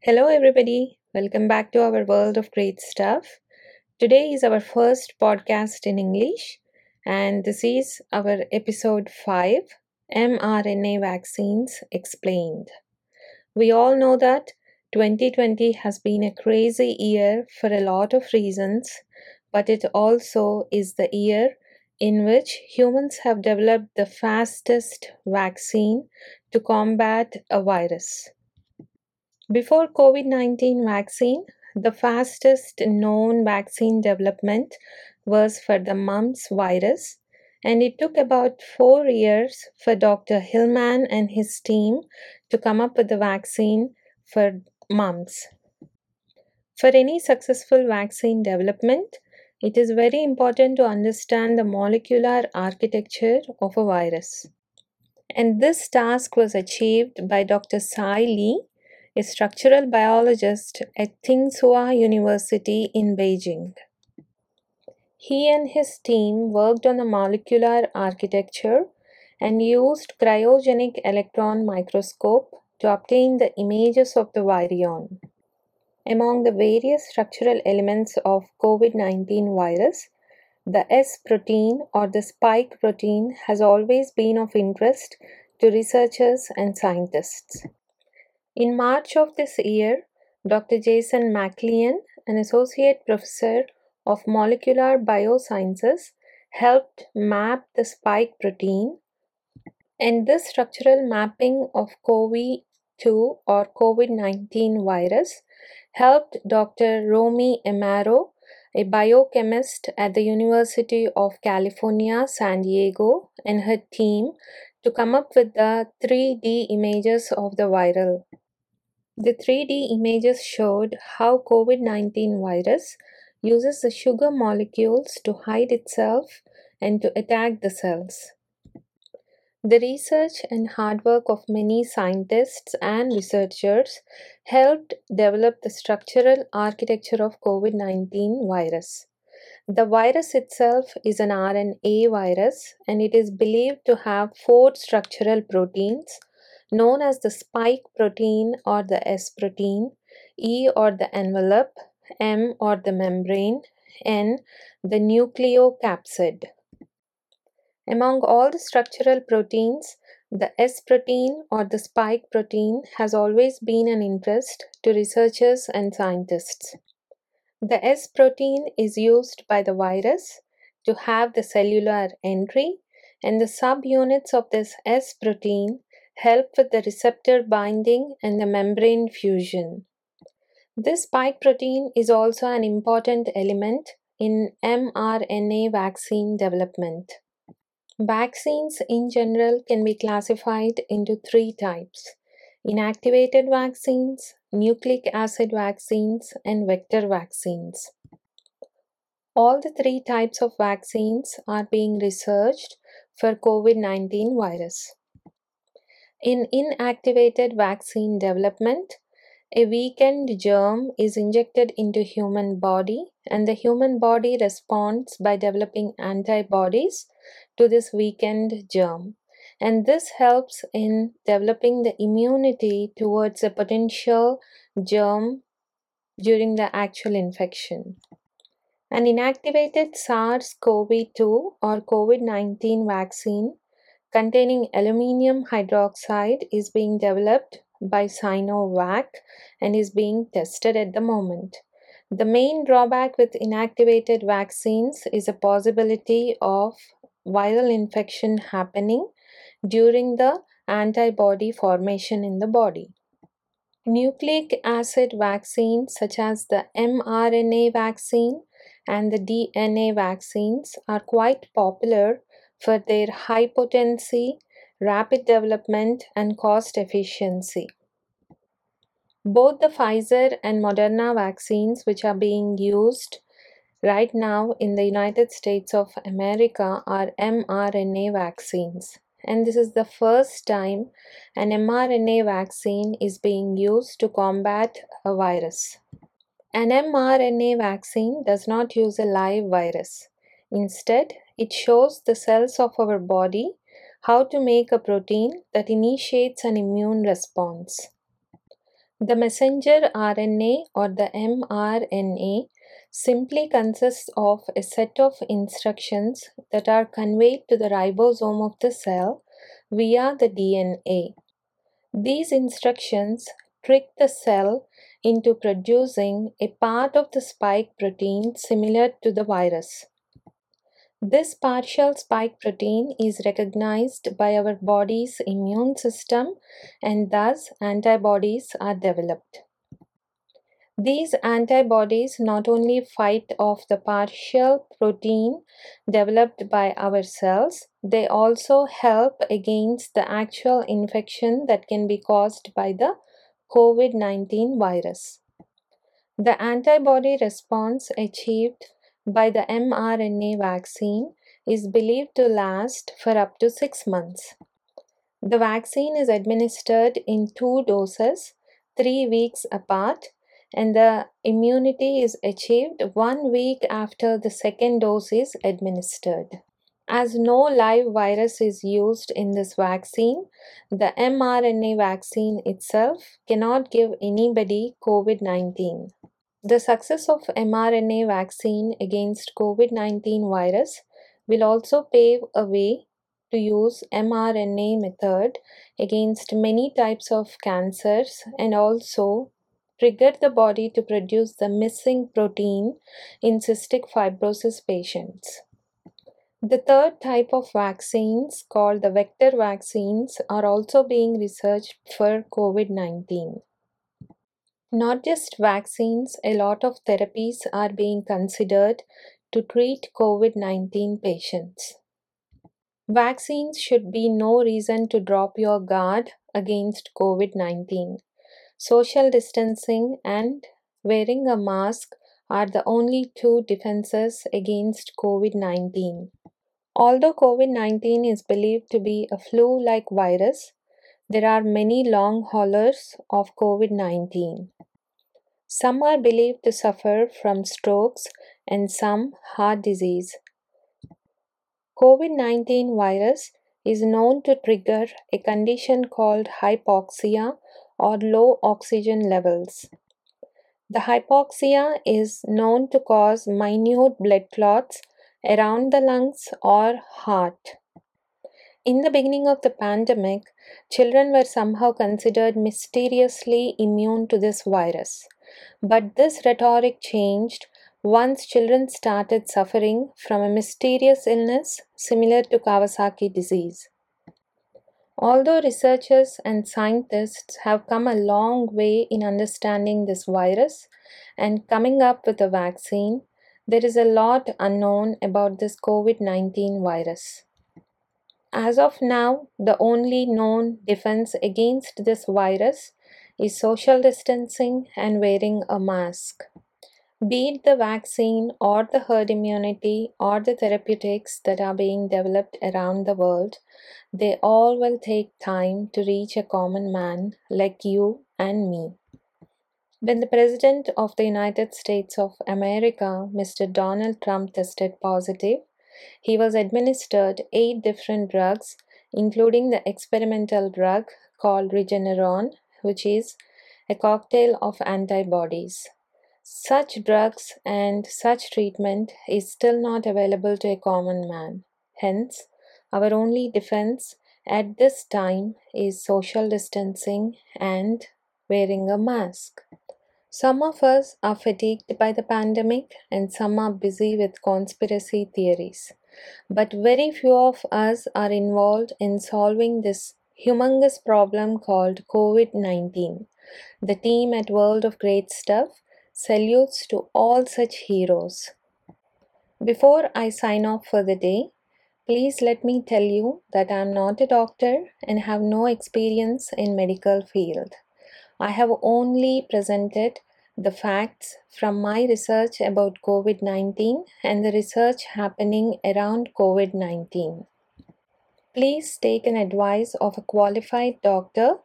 Hello, everybody. Welcome back to our world of great stuff. Today is our first podcast in English, and this is our episode 5 mRNA Vaccines Explained. We all know that 2020 has been a crazy year for a lot of reasons, but it also is the year in which humans have developed the fastest vaccine to combat a virus. Before COVID 19 vaccine, the fastest known vaccine development was for the mumps virus, and it took about four years for Dr. Hilleman and his team to come up with the vaccine for mumps. For any successful vaccine development, it is very important to understand the molecular architecture of a virus. And this task was achieved by Dr. Sai Li a structural biologist at Tsinghua University in Beijing. He and his team worked on the molecular architecture and used cryogenic electron microscope to obtain the images of the virion. Among the various structural elements of COVID-19 virus, the S protein or the spike protein has always been of interest to researchers and scientists. In March of this year, Dr. Jason McLellan, an associate professor of molecular biosciences, helped map the spike protein. And this structural mapping of COVID 2 or COVID 19 virus helped Dr. Rommie Amaro, a biochemist at the University of California, San Diego, and her team to come up with the 3D images of the viral. The 3D images showed how COVID-19 virus uses the sugar molecules to hide itself and to attack the cells. The research and hard work of many scientists and researchers helped develop the structural architecture of COVID-19 virus. The virus itself is an RNA virus and it is believed to have four structural proteins known as the spike protein or the S protein, E or the envelope, M or the membrane, N the nucleocapsid. Among all the structural proteins, the S protein or the spike protein has always been an interest to researchers and scientists. The S protein is used by the virus to have the cellular entry, and the subunits of this S protein help with the receptor binding and the membrane fusion. This spike protein is also an important element in mRNA vaccine development. Vaccines in general can be classified into three types inactivated vaccines, nucleic acid vaccines, and vector vaccines. All the three types of vaccines are being researched for COVID 19 virus. In inactivated vaccine development, a weakened germ is injected into human body and the human body responds by developing antibodies to this weakened germ. And this helps in developing the immunity towards a potential germ during the actual infection. An inactivated SARS CoV 2 or COVID 19 vaccine containing aluminium hydroxide is being developed by Sinovac and is being tested at the moment. The main drawback with inactivated vaccines is a possibility of viral infection happening during the antibody formation in the body. Nucleic acid vaccines, such as the mRNA vaccine and the DNA vaccines, are quite popular for their high potency, rapid development, and cost efficiency. Both the Pfizer and Moderna vaccines, which are being used right now in the United States of America, are mRNA vaccines. And this is the first time an mRNA vaccine is being used to combat a virus. An mRNA vaccine does not use a live virus. Instead, it shows the cells of our body how to make a protein that initiates an immune response. The messenger RNA or the mRNA simply consists of a set of instructions that are conveyed to the ribosome of the cell via the DNA. These instructions trick the cell into producing a part of the spike protein similar to the virus. This partial spike protein is recognized by our body's immune system and thus antibodies are developed. These antibodies not only fight off the partial protein developed by our cells, they also help against the actual infection that can be caused by the COVID 19 virus. The antibody response achieved by the mRNA vaccine is believed to last for up to six months. The vaccine is administered in two doses, three weeks apart, and the immunity is achieved one week after the second dose is administered. As no live virus is used in this vaccine, the mRNA vaccine itself cannot give anybody COVID 19. The success of mRNA vaccine against COVID-19 virus will also pave a way to use mRNA method against many types of cancers and also trigger the body to produce the missing protein in cystic fibrosis patients. The third type of vaccines called the vector vaccines are also being researched for COVID-19. Not just vaccines, a lot of therapies are being considered to treat COVID 19 patients. Vaccines should be no reason to drop your guard against COVID 19. Social distancing and wearing a mask are the only two defenses against COVID 19. Although COVID 19 is believed to be a flu like virus, there are many long haulers of COVID 19. Some are believed to suffer from strokes and some heart disease. COVID 19 virus is known to trigger a condition called hypoxia or low oxygen levels. The hypoxia is known to cause minute blood clots around the lungs or heart. In the beginning of the pandemic, children were somehow considered mysteriously immune to this virus. But this rhetoric changed once children started suffering from a mysterious illness similar to Kawasaki disease. Although researchers and scientists have come a long way in understanding this virus and coming up with a vaccine, there is a lot unknown about this COVID 19 virus. As of now, the only known defense against this virus is social distancing and wearing a mask. Be it the vaccine or the herd immunity or the therapeutics that are being developed around the world, they all will take time to reach a common man like you and me. When the President of the United States of America, Mr. Donald Trump, tested positive, he was administered eight different drugs, including the experimental drug called Regeneron which is a cocktail of antibodies. Such drugs and such treatment is still not available to a common man. Hence, our only defense at this time is social distancing and wearing a mask. Some of us are fatigued by the pandemic and some are busy with conspiracy theories. But very few of us are involved in solving this humongous problem called COVID 19. The team at World of Great Stuff salutes to all such heroes. Before I sign off for the day, please let me tell you that I am not a doctor and have no experience in medical field. I have only presented the facts from my research about COVID 19 and the research happening around COVID 19. Please take an advice of a qualified doctor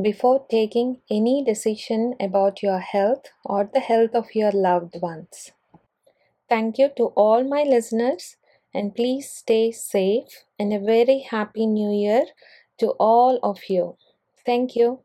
before taking any decision about your health or the health of your loved ones. Thank you to all my listeners and please stay safe and a very happy new year to all of you. Thank you.